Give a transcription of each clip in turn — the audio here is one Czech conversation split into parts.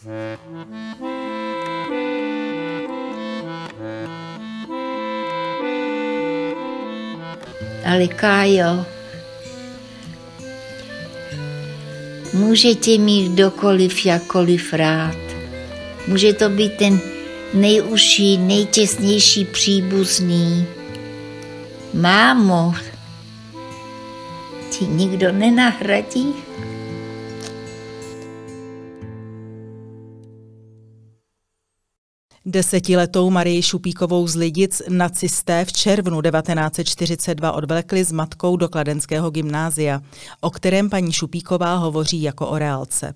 Ale Kájo, můžete mít kdokoliv jakkoliv rád. Může to být ten nejužší, nejtěsnější příbuzný. Mámo, ti nikdo nenahradí? Desetiletou Marii Šupíkovou z Lidic nacisté v červnu 1942 odvlekli s matkou do Kladenského gymnázia, o kterém paní Šupíková hovoří jako o reálce.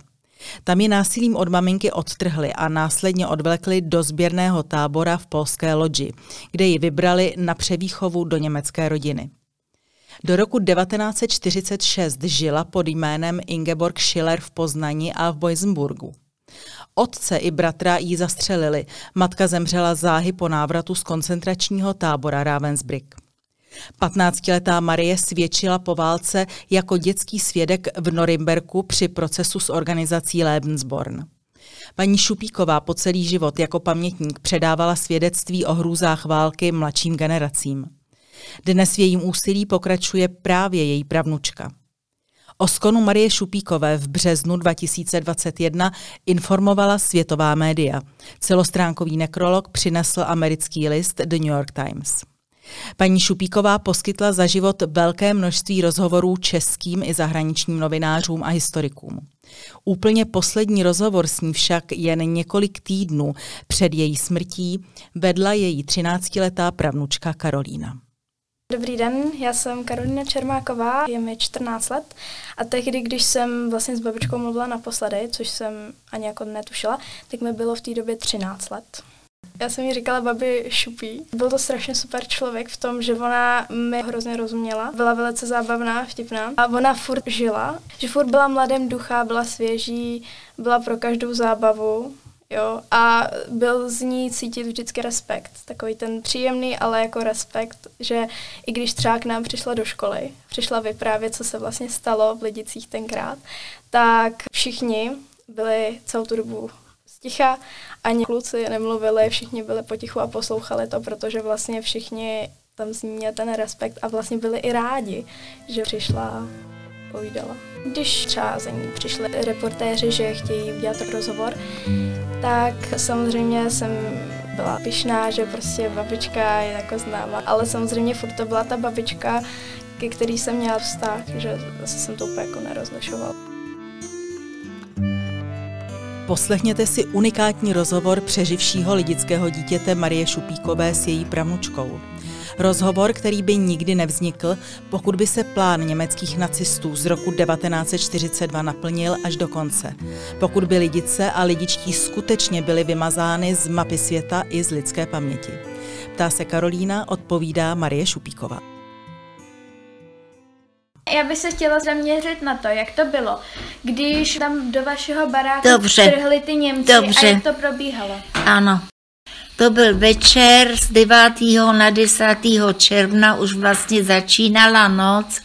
Tam ji násilím od maminky odtrhli a následně odvlekli do sběrného tábora v polské loďi, kde ji vybrali na převýchovu do německé rodiny. Do roku 1946 žila pod jménem Ingeborg Schiller v Poznani a v Boisenburgu. Otce i bratra jí zastřelili. Matka zemřela záhy po návratu z koncentračního tábora Ravensbrück. 15-letá Marie svědčila po válce jako dětský svědek v Norimberku při procesu s organizací Lebensborn. Paní Šupíková po celý život jako pamětník předávala svědectví o hrůzách války mladším generacím. Dnes v jejím úsilí pokračuje právě její pravnučka. O skonu Marie Šupíkové v březnu 2021 informovala světová média. Celostránkový nekrolog přinesl americký list The New York Times. Paní Šupíková poskytla za život velké množství rozhovorů českým i zahraničním novinářům a historikům. Úplně poslední rozhovor s ní však jen několik týdnů před její smrtí vedla její 13-letá pravnučka Karolína. Dobrý den, já jsem Karolina Čermáková, je mi 14 let a tehdy, když jsem vlastně s babičkou mluvila naposledy, což jsem ani jako netušila, tak mi bylo v té době 13 let. Já jsem jí říkala babi Šupí. Byl to strašně super člověk v tom, že ona mi hrozně rozuměla. Byla velice zábavná, vtipná a ona furt žila, že furt byla mladém ducha, byla svěží, byla pro každou zábavu Jo, a byl z ní cítit vždycky respekt. Takový ten příjemný, ale jako respekt, že i když třeba k nám přišla do školy, přišla vyprávět, co se vlastně stalo v Lidicích tenkrát, tak všichni byli celou tu dobu sticha, ani kluci nemluvili, všichni byli potichu a poslouchali to, protože vlastně všichni tam z ní měli ten respekt a vlastně byli i rádi, že přišla povídala. Když třeba za ní přišli reportéři, že chtějí udělat rozhovor, tak samozřejmě jsem byla pyšná, že prostě babička je jako známa, ale samozřejmě furt to byla ta babička, ke který jsem měla vztah, že zase jsem to úplně jako nerozlišovala. Poslechněte si unikátní rozhovor přeživšího lidického dítěte Marie Šupíkové s její pramučkou. Rozhovor, který by nikdy nevznikl, pokud by se plán německých nacistů z roku 1942 naplnil až do konce. Pokud by lidice a lidičtí skutečně byly vymazány z mapy světa i z lidské paměti. Ptá se Karolína, odpovídá Marie Šupíková. Já bych se chtěla zaměřit na to, jak to bylo, když tam do vašeho baráku Dobře. trhli ty Němci Dobře. a jak to probíhalo. Ano. To byl večer z 9. na 10. června, už vlastně začínala noc.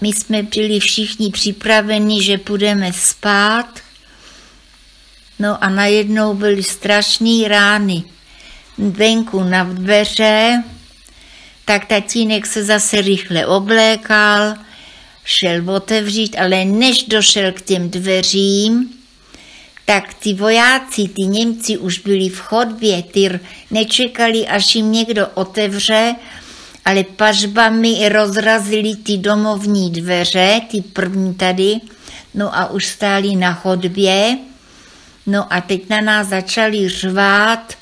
My jsme byli všichni připraveni, že půjdeme spát. No a najednou byly strašné rány venku na dveře, tak tatínek se zase rychle oblékal, šel otevřít, ale než došel k těm dveřím, tak ty vojáci, ty Němci už byli v chodbě, ty nečekali, až jim někdo otevře, ale pažbami rozrazili ty domovní dveře, ty první tady, no a už stáli na chodbě, no a teď na nás začali řvát,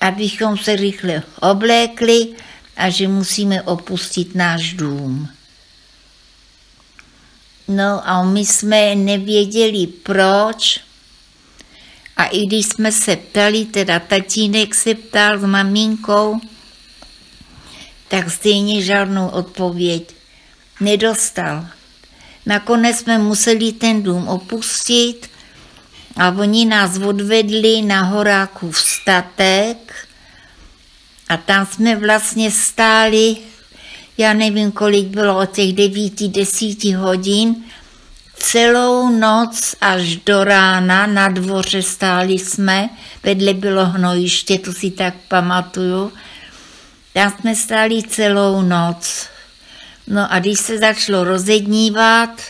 abychom se rychle oblékli a že musíme opustit náš dům. No a my jsme nevěděli proč, a i když jsme se ptali, teda tatínek se ptal s maminkou, tak stejně žádnou odpověď nedostal. Nakonec jsme museli ten dům opustit a oni nás odvedli na horáku v statek a tam jsme vlastně stáli, já nevím, kolik bylo od těch devíti, desíti hodin, celou noc až do rána na dvoře stáli jsme, vedle bylo hnojiště, to si tak pamatuju. Tam jsme stáli celou noc. No a když se začalo rozednívat,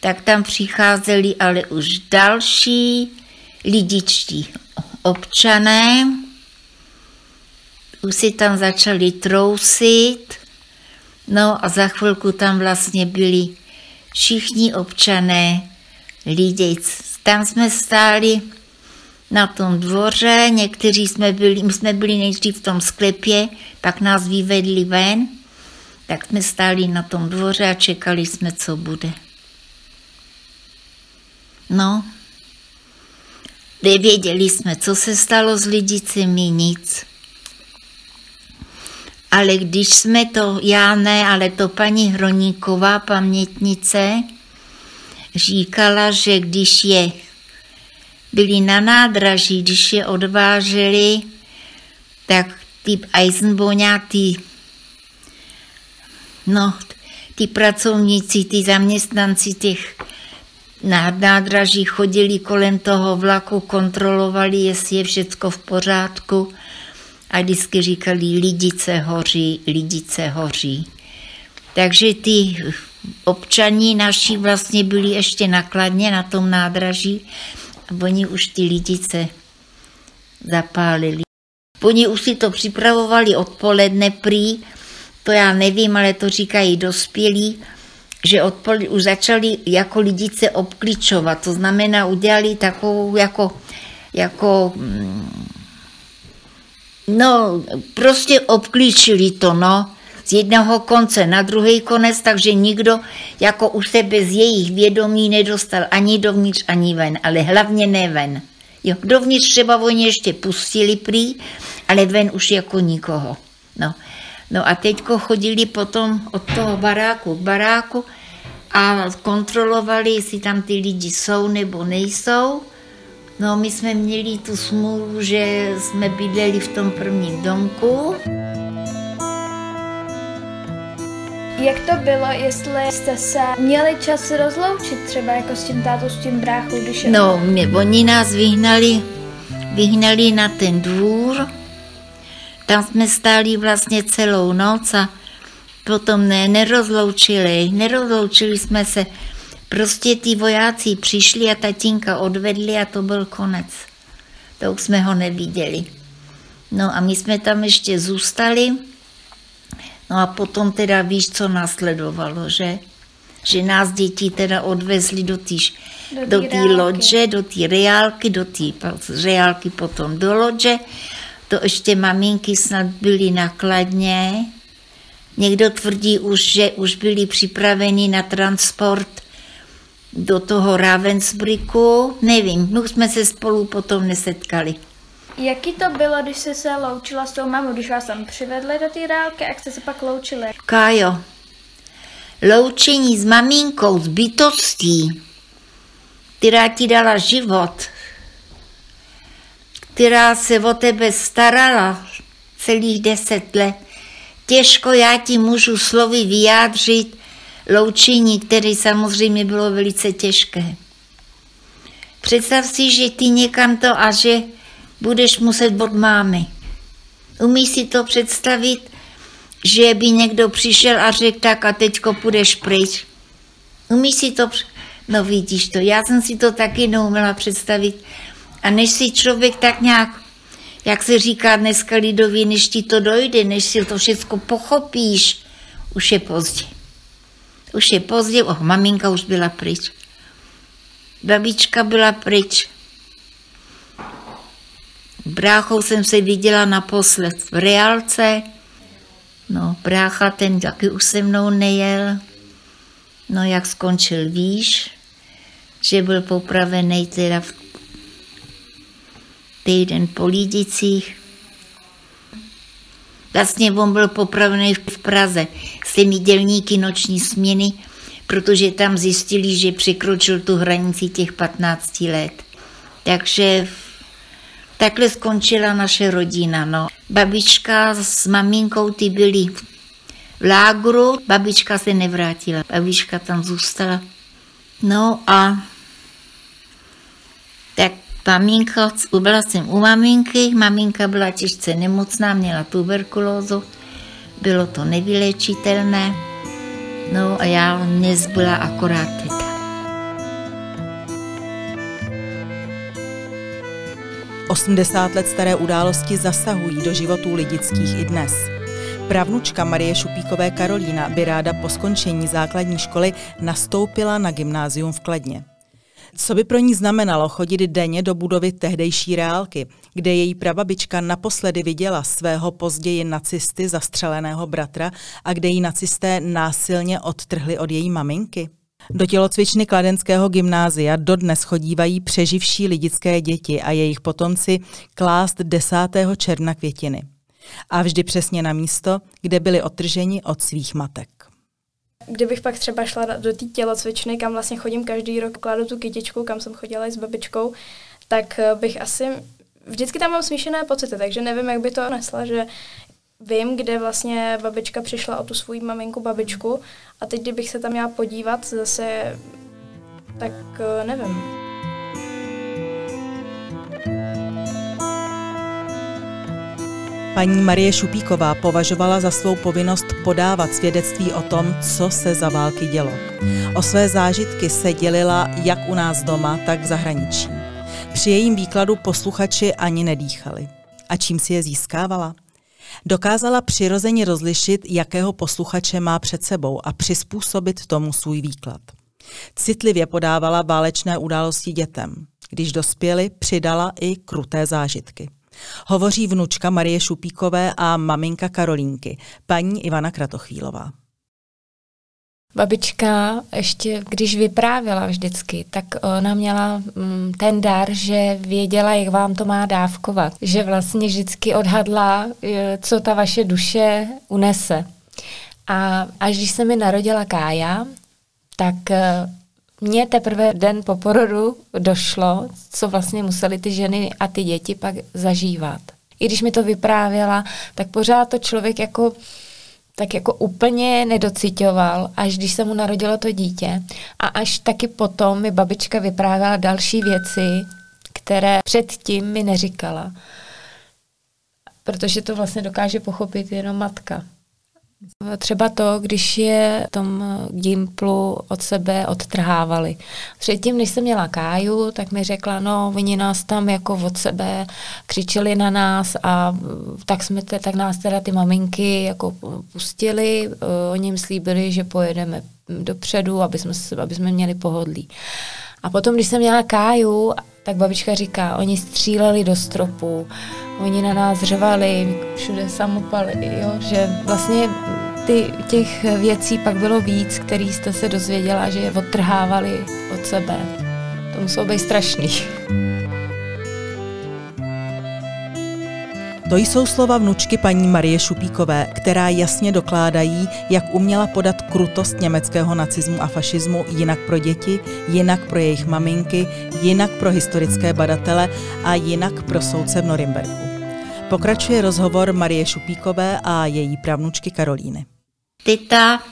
tak tam přicházeli ale už další lidičtí občané, už si tam začali trousit, no a za chvilku tam vlastně byli všichni občané Lidějc. Tam jsme stáli na tom dvoře, někteří jsme byli, my jsme byli nejdřív v tom sklepě, pak nás vyvedli ven, tak jsme stáli na tom dvoře a čekali jsme, co bude. No, nevěděli jsme, co se stalo s lidicemi, nic. Ale když jsme to, já ne, ale to paní Hroníková, pamětnice, říkala, že když je byli na nádraží, když je odváželi, tak ty Eisenboňa, ty, no, ty pracovníci, ty zaměstnanci těch na nádraží chodili kolem toho vlaku, kontrolovali, jestli je všecko v pořádku a vždycky říkali, lidice hoří, lidice hoří. Takže ty občaní naši vlastně byli ještě nakladně na tom nádraží a oni už ty lidice zapálili. Oni už si to připravovali odpoledne prý, to já nevím, ale to říkají dospělí, že odpoledne už začali jako lidice obklíčovat, to znamená udělali takovou jako, jako mm, no prostě obklíčili to, no z jednoho konce na druhý konec, takže nikdo jako u sebe z jejich vědomí nedostal ani dovnitř, ani ven, ale hlavně ne ven. Jo, dovnitř třeba oni ještě pustili prý, ale ven už jako nikoho. No, no a teďko chodili potom od toho baráku k baráku a kontrolovali, jestli tam ty lidi jsou nebo nejsou. No, my jsme měli tu smůlu, že jsme bydleli v tom prvním domku. Jak to bylo, jestli jste se měli čas rozloučit třeba jako s tím tátou, s tím bráchou, když je... No, mě, oni nás vyhnali, vyhnali na ten dvůr, tam jsme stáli vlastně celou noc a potom ne, nerozloučili, nerozloučili jsme se. Prostě ty vojáci přišli a tatínka odvedli a to byl konec. To už jsme ho neviděli. No a my jsme tam ještě zůstali, No a potom teda víš, co následovalo, že? Že nás děti teda odvezli do té do té lodže, do té reálky, do té reálky potom do lodže. To ještě maminky snad byly nakladně. Někdo tvrdí už, že už byli připraveni na transport do toho Ravensbrücku. Nevím, my jsme se spolu potom nesetkali. Jaký to bylo, když jste se loučila s tou mamou, když vás tam přivedli do té reálky, jak jste se pak loučili? Kájo, loučení s maminkou, s bytostí, která ti dala život, která se o tebe starala celých deset let. Těžko já ti můžu slovy vyjádřit loučení, které samozřejmě bylo velice těžké. Představ si, že ty někam to a že budeš muset od mámy. Umíš si to představit, že by někdo přišel a řekl tak a teďko půjdeš pryč. Umíš si to, no vidíš to, já jsem si to taky neuměla představit. A než si člověk tak nějak, jak se říká dneska lidově, než ti to dojde, než si to všechno pochopíš, už je pozdě. Už je pozdě, oh, maminka už byla pryč. Babička byla pryč. Bráchou jsem se viděla naposled v reálce. No, brácha ten taky už se mnou nejel. No, jak skončil, víš, že byl popravený teda v týden po Lídicích. Vlastně on byl popravený v Praze s těmi dělníky noční směny, protože tam zjistili, že překročil tu hranici těch 15 let. Takže Takhle skončila naše rodina. No. Babička s maminkou ty byli v lágru, babička se nevrátila, babička tam zůstala. No a maminka, byla jsem u maminky, maminka byla těžce nemocná, měla tuberkulózu, bylo to nevylečitelné, no a já mě zbyla akorát teta. Osmdesát let staré události zasahují do životů lidických i dnes. Pravnučka Marie Šupíkové Karolína by ráda po skončení základní školy nastoupila na gymnázium v Kladně. Co by pro ní znamenalo chodit denně do budovy tehdejší reálky, kde její prababička naposledy viděla svého později nacisty zastřeleného bratra a kde jí nacisté násilně odtrhli od její maminky? Do tělocvičny Kladenského gymnázia dodnes chodívají přeživší lidické děti a jejich potomci klást 10. června květiny. A vždy přesně na místo, kde byli otrženi od svých matek. Kdybych pak třeba šla do té tělocvičny, kam vlastně chodím každý rok, kladu tu kytičku, kam jsem chodila i s babičkou, tak eh, bych asi, vždycky tam mám smíšené pocity, takže nevím, jak by to nesla, že vím, kde vlastně babička přišla o tu svou maminku babičku a teď, kdybych se tam měla podívat zase, tak eh, nevím. Paní Marie Šupíková považovala za svou povinnost podávat svědectví o tom, co se za války dělo. O své zážitky se dělila jak u nás doma, tak v zahraničí. Při jejím výkladu posluchači ani nedýchali. A čím si je získávala? Dokázala přirozeně rozlišit, jakého posluchače má před sebou a přizpůsobit tomu svůj výklad. Citlivě podávala válečné události dětem. Když dospěli, přidala i kruté zážitky. Hovoří vnučka Marie Šupíkové a maminka Karolínky, paní Ivana Kratochvílová. Babička ještě, když vyprávěla vždycky, tak ona měla mm, ten dar, že věděla, jak vám to má dávkovat. Že vlastně vždycky odhadla, co ta vaše duše unese. A až když se mi narodila Kája, tak e, mně teprve den po porodu došlo, co vlastně museli ty ženy a ty děti pak zažívat. I když mi to vyprávěla, tak pořád to člověk jako tak jako úplně nedocitoval, až když se mu narodilo to dítě. A až taky potom mi babička vyprávěla další věci, které předtím mi neříkala. Protože to vlastně dokáže pochopit jenom matka. Třeba to, když je v tom Gimplu od sebe odtrhávali. Předtím, než jsem měla Káju, tak mi řekla, no, oni nás tam jako od sebe křičeli na nás a tak, jsme te, tak nás teda ty maminky jako pustili. Uh, oni jim slíbili, že pojedeme dopředu, aby jsme, aby jsme měli pohodlí. A potom, když jsem měla Káju, tak babička říká, oni stříleli do stropu, oni na nás řvali, všude samopaly, jo, že vlastně ty, těch věcí pak bylo víc, který jste se dozvěděla, že je odtrhávali od sebe. To muselo být strašný. To jsou slova vnučky paní Marie Šupíkové, která jasně dokládají, jak uměla podat krutost německého nacismu a fašismu jinak pro děti, jinak pro jejich maminky, jinak pro historické badatele a jinak pro soudce v Norimberku. Pokračuje rozhovor Marie Šupíkové a její pravnučky Karolíny. Tita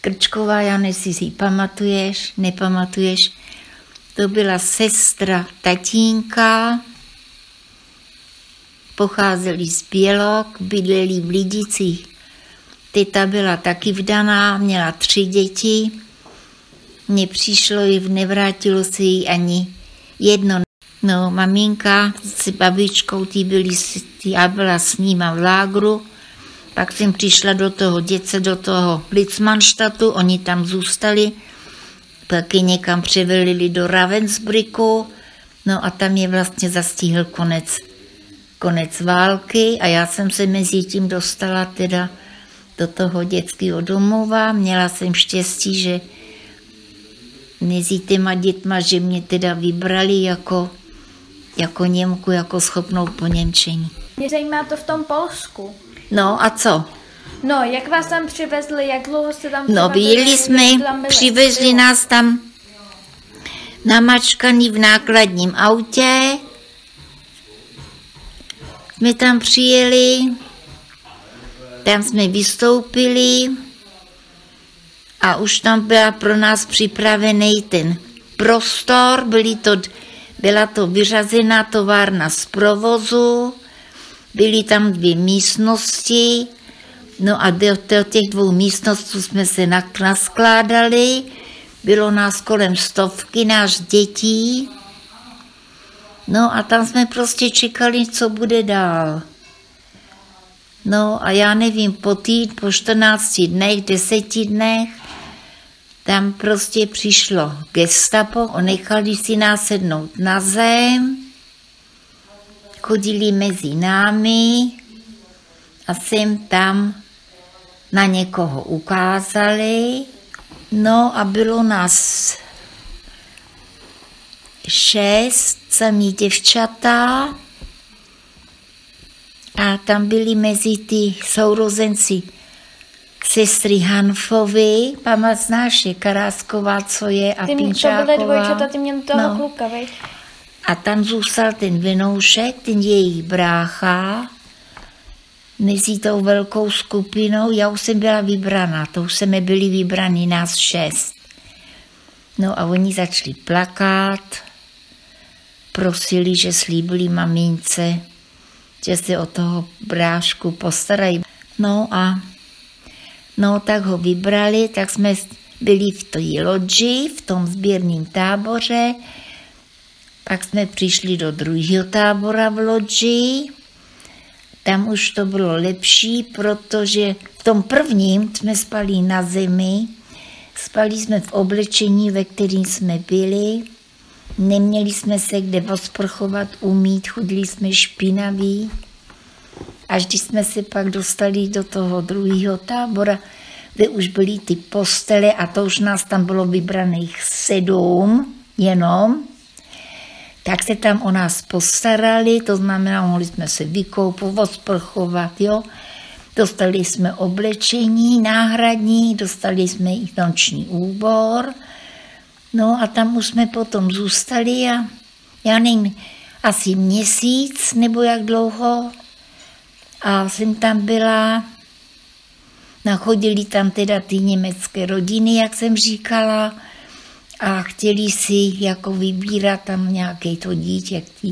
Krčková, já nevím, si pamatuješ, nepamatuješ, to byla sestra tatínka, pocházeli z Bělok, bydleli v Lidicích. Tita byla taky vdaná, měla tři děti. Mně přišlo i nevrátilo se jí ani jedno. No, maminka s babičkou, ty byli, já byla s nima v lágru, pak jsem přišla do toho děce, do toho Blitzmannstadtu, oni tam zůstali, pak je někam převelili do Ravensbrücku, no a tam je vlastně zastihl konec, konec války a já jsem se mezi tím dostala teda do toho dětského domova. Měla jsem štěstí, že mezi těma dětma, že mě teda vybrali jako, jako Němku, jako schopnou po Němčení. Mě zajímá to v tom Polsku. No a co? No, jak vás tam přivezli, jak dlouho jste tam No, byli jsme, přivezli nás tam namačkaný v nákladním autě. Jsme tam přijeli, tam jsme vystoupili a už tam byla pro nás připravený ten prostor, byly to, byla to vyřazená továrna z provozu, byly tam dvě místnosti, no a do, do těch dvou místností jsme se naskládali, bylo nás kolem stovky, náš dětí, no a tam jsme prostě čekali, co bude dál. No a já nevím, po týd, po 14 dnech, 10 dnech, tam prostě přišlo gestapo, nechali si nás sednout na zem, chodili mezi námi a sem tam na někoho ukázali. No a bylo nás šest samý děvčata a tam byli mezi ty sourozenci sestry Hanfovy, pamat znáš je Karásková, co je, a Ty to Pinčáková. byly dvojčata, ty měli toho No. kluka, vej? A tam zůstal ten vinoušek, ten jejich brácha, mezi tou velkou skupinou. Já už jsem byla vybraná, to už jsme byli vybraní, nás šest. No a oni začali plakat, prosili, že slíbili mamince, že se o toho brášku postarají. No a no tak ho vybrali, tak jsme byli v té loďi, v tom sběrném táboře, pak jsme přišli do druhého tábora v loďi. Tam už to bylo lepší, protože v tom prvním jsme spali na zemi, spali jsme v oblečení, ve kterým jsme byli, neměli jsme se kde osprchovat, umít, chodili jsme špinaví. Až když jsme se pak dostali do toho druhého tábora, kde už byly ty postele a to už nás tam bylo vybraných sedm jenom, tak se tam o nás postarali, to znamená, mohli jsme se vykoupat, osprchovat, jo. Dostali jsme oblečení náhradní, dostali jsme i noční úbor, no a tam už jsme potom zůstali a já nevím, asi měsíc nebo jak dlouho a jsem tam byla, nachodili tam teda ty německé rodiny, jak jsem říkala, a chtěli si jako vybírat tam nějaké to dítě k té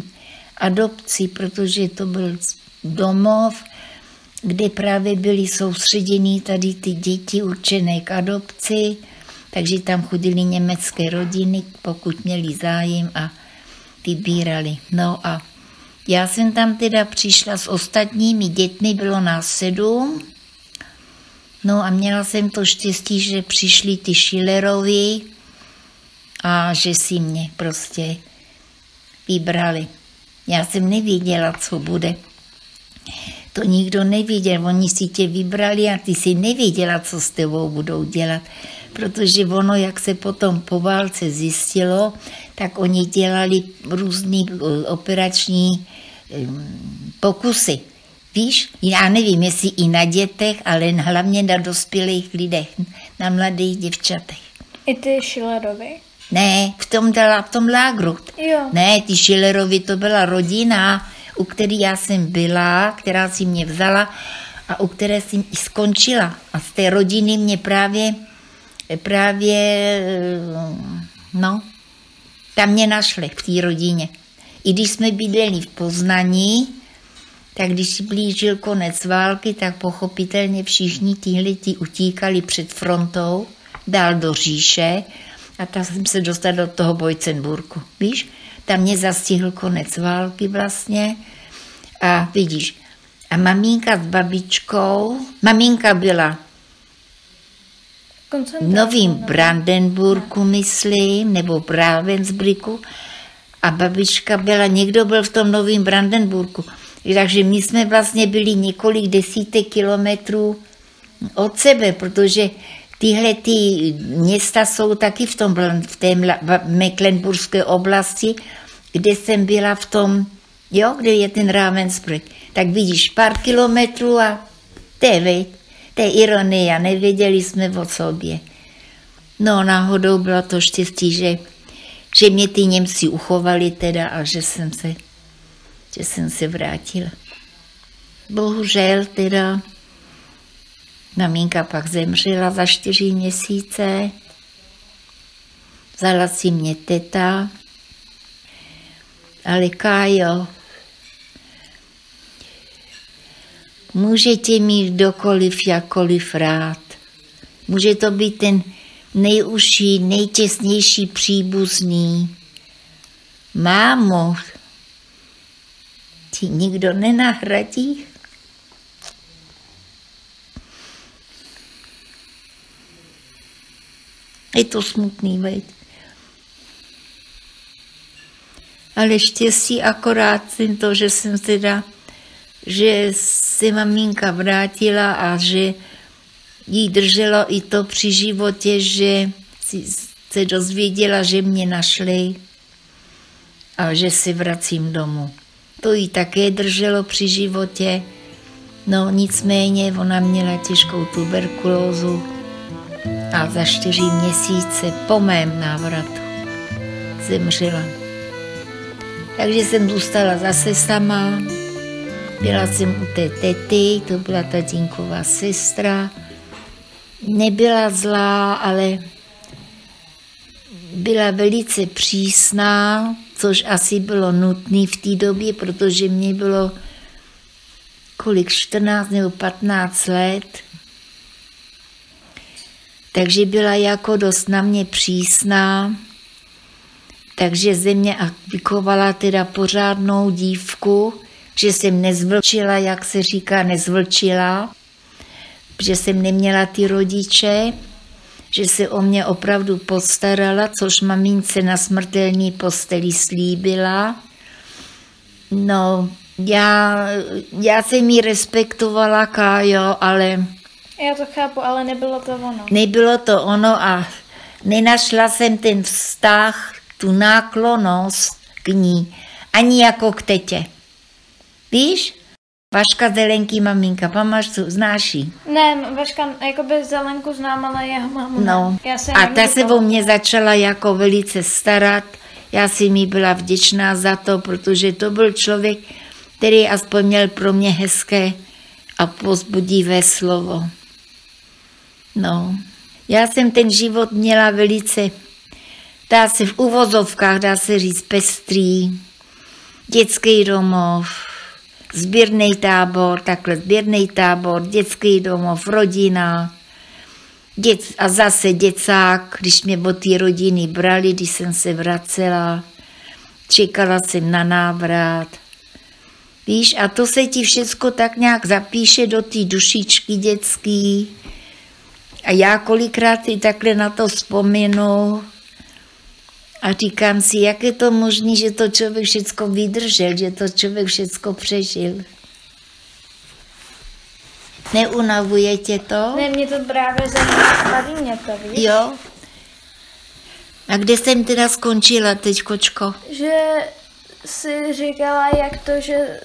adopci, protože to byl domov, kde právě byly soustředěny tady ty děti určené k adopci, takže tam chodili německé rodiny, pokud měli zájem a vybírali. No a já jsem tam teda přišla s ostatními dětmi, bylo nás sedm, no a měla jsem to štěstí, že přišli ty Schillerovi, a že si mě prostě vybrali. Já jsem nevěděla, co bude. To nikdo nevěděl, oni si tě vybrali a ty si nevěděla, co s tebou budou dělat. Protože ono, jak se potom po válce zjistilo, tak oni dělali různý eh, operační pokusy. Víš, já nevím, jestli i na dětech, ale hlavně na dospělých lidech, na mladých děvčatech. I ty Schillerovi? Ne, v tom, dala, v tom lágru. Jo. Ne, ty Schillerovi to byla rodina, u které já jsem byla, která si mě vzala a u které jsem i skončila. A z té rodiny mě právě, právě, eh, no, tam mě našli v té rodině. I když jsme bydleli v Poznaní, tak když si blížil konec války, tak pochopitelně všichni tihle ti utíkali před frontou, dál do říše a tam jsem se dostala do toho Bojcenburku. Víš, tam mě zastihl konec války vlastně a vidíš, a maminka s babičkou, maminka byla Novým no. Brandenburku, myslím, nebo Ravensbrücku. A babička byla, někdo byl v tom Novém Brandenburku. Takže my jsme vlastně byli několik desítek kilometrů od sebe, protože tyhle ty města jsou taky v, tom, v té Mecklenburské oblasti, kde jsem byla v tom, jo, kde je ten Ravensbrück. Tak vidíš, pár kilometrů a to je, je ironie, a nevěděli jsme o sobě. No, náhodou bylo to štěstí, že, že mě ty Němci uchovali teda a že jsem se, že jsem se vrátila. Bohužel teda Maminka pak zemřela za čtyři měsíce. Vzala si mě teta. Ale Kájo, může tě mít kdokoliv jakkoliv rád. Může to být ten nejužší, nejtěsnější příbuzný. Mámo, ti nikdo nenahradí? Je to smutný, veď. Ale štěstí akorát jsem to, že jsem teda, že se maminka vrátila a že jí drželo i to při životě, že se dozvěděla, že mě našli a že si vracím domů. To jí také drželo při životě. No nicméně ona měla těžkou tuberkulózu a za čtyři měsíce po mém návratu zemřela. Takže jsem zůstala zase sama. Byla jsem u té tety, to byla tatínková sestra. Nebyla zlá, ale byla velice přísná, což asi bylo nutné v té době, protože mě bylo kolik, 14 nebo 15 let. Takže byla jako dost na mě přísná, takže ze mě vychovala teda pořádnou dívku, že jsem nezvlčila, jak se říká, nezvlčila, že jsem neměla ty rodiče, že se o mě opravdu postarala, což mamince na smrtelní posteli slíbila. No, já, já jsem jí respektovala, Kájo, ale... Já to chápu, ale nebylo to ono. Nebylo to ono a nenašla jsem ten vztah, tu náklonost k ní, ani jako k tetě. Víš? Vaška Zelenky maminka, pamáš, co znáš jí? Ne, Vaška, jakoby Zelenku znám, ale jeho mamu No, Já se a ta se o mě začala jako velice starat. Já si mi byla vděčná za to, protože to byl člověk, který aspoň měl pro mě hezké a pozbudivé slovo. No, já jsem ten život měla velice, dá se v uvozovkách, dá se říct pestrý, dětský domov, sběrný tábor, takhle sběrný tábor, dětský domov, rodina, dět, a zase děcák, když mě od té rodiny brali, když jsem se vracela, čekala jsem na návrat. Víš, a to se ti všecko tak nějak zapíše do té dušičky dětský. A já kolikrát i takhle na to vzpomenu a říkám si, jak je to možné, že to člověk všecko vydržel, že to člověk všecko přežil. Neunavuje tě to? Ne, mě to právě zajímá, baví mě to, víš? Jo. A kde jsem teda skončila teď, kočko? Že si říkala, jak to, že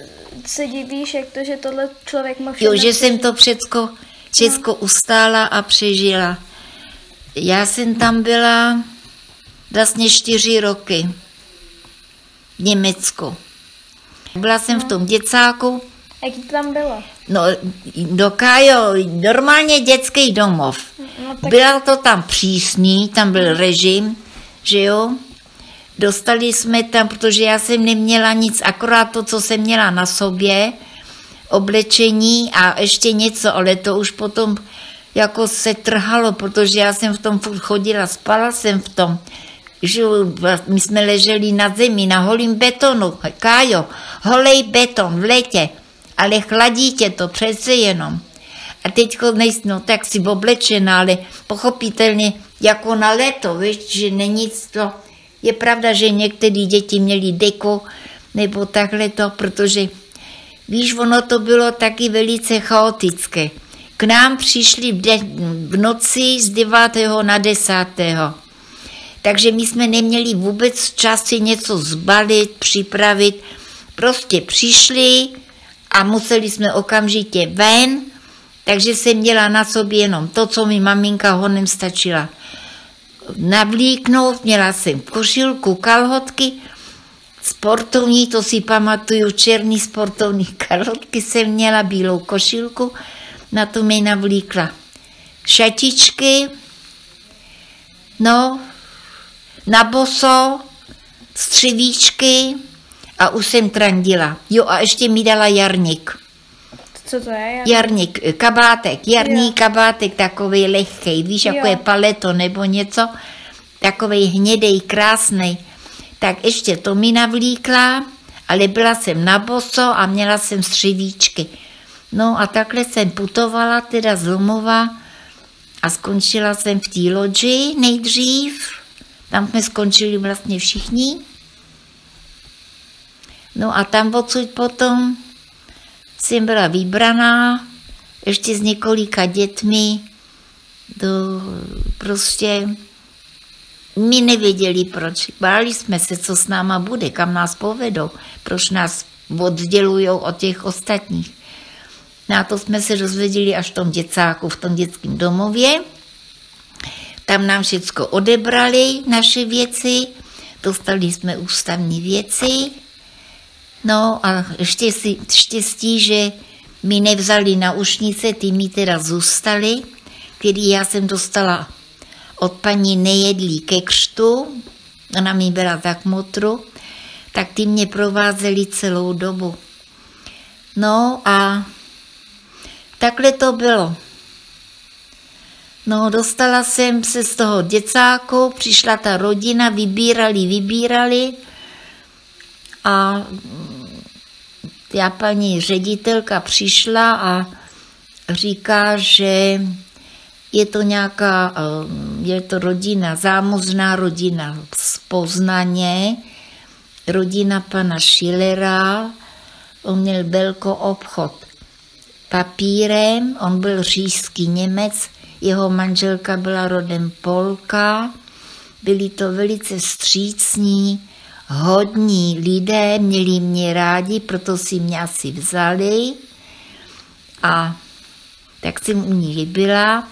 se divíš, jak to, že tohle člověk mohl Jo, všechno že jsem přežít. to všecko, všecko ustála a přežila. Já jsem tam byla vlastně čtyři roky v Německu. Byla jsem v tom děcáku, Jak to tam bylo? no, do Kajo, normálně dětský domov. No tak Bylo to tam přísný, tam byl režim, že jo. Dostali jsme tam, protože já jsem neměla nic, akorát to, co jsem měla na sobě, oblečení a ještě něco, ale to už potom jako se trhalo, protože já jsem v tom furt chodila, spala jsem v tom. Že my jsme leželi na zemi, na holým betonu, Kájo, holej beton v letě, ale chladí tě to přece jenom. A teď nejsem, no tak si oblečená, ale pochopitelně jako na léto, víš, že není to. Je pravda, že některé děti měly deko nebo takhle to, protože víš, ono to bylo taky velice chaotické. K nám přišli v, de- v noci z 9. na 10. Takže my jsme neměli vůbec čas si něco zbalit, připravit. Prostě přišli a museli jsme okamžitě ven, takže jsem měla na sobě jenom to, co mi maminka honem stačila navlíknout. Měla jsem košilku, kalhotky, sportovní, to si pamatuju, černý sportovní kalhotky jsem měla, bílou košilku, na to mi navlíkla šatičky, no, na boso, střivíčky a už jsem trandila. Jo a ještě mi dala jarník. Co to je? Jarník, eh, kabátek, jarní Jo. kabátek takový lehký, víš, jako Jo. je paleto nebo něco, takový hnědej, krásný. Tak ještě to mi navlíkla, ale byla jsem na boso a měla jsem střivíčky. No a takhle jsem putovala teda z Lomova a skončila jsem v té loďi nejdřív. Tam jsme skončili vlastně všichni. No a tam odsud potom jsem byla vybraná ještě s několika dětmi do prostě my nevěděli proč. Báli jsme se, co s náma bude, kam nás povedou, proč nás oddělují od těch ostatních. No a to jsme se dozvěděli až v tom děcáku, v tom dětském domově. Tam nám všecko odebrali, naše věci, dostali jsme ústavní věci, No a si štěstí, že mi nevzali naušnice, ty mi teda zůstaly, který já jsem dostala od paní Nejedlí ke křtu, ona mi byla tak motru, tak ty mě provázely celou dobu. No a takhle to bylo. No, dostala jsem se z toho děcáku, přišla ta rodina, vybírali, vybírali. A já paní ředitelka přišla a říká, že je to nějaká, eh, je to rodina, zámožná rodina z Poznaně, rodina pana Schillera, on měl velko obchod papírem, on byl říšský Němec, jeho manželka byla rodem Polka, byli to velice vstřícní, hodní lidé, měli mě rádi, proto si mě asi vzali a tak jsem u ní byla.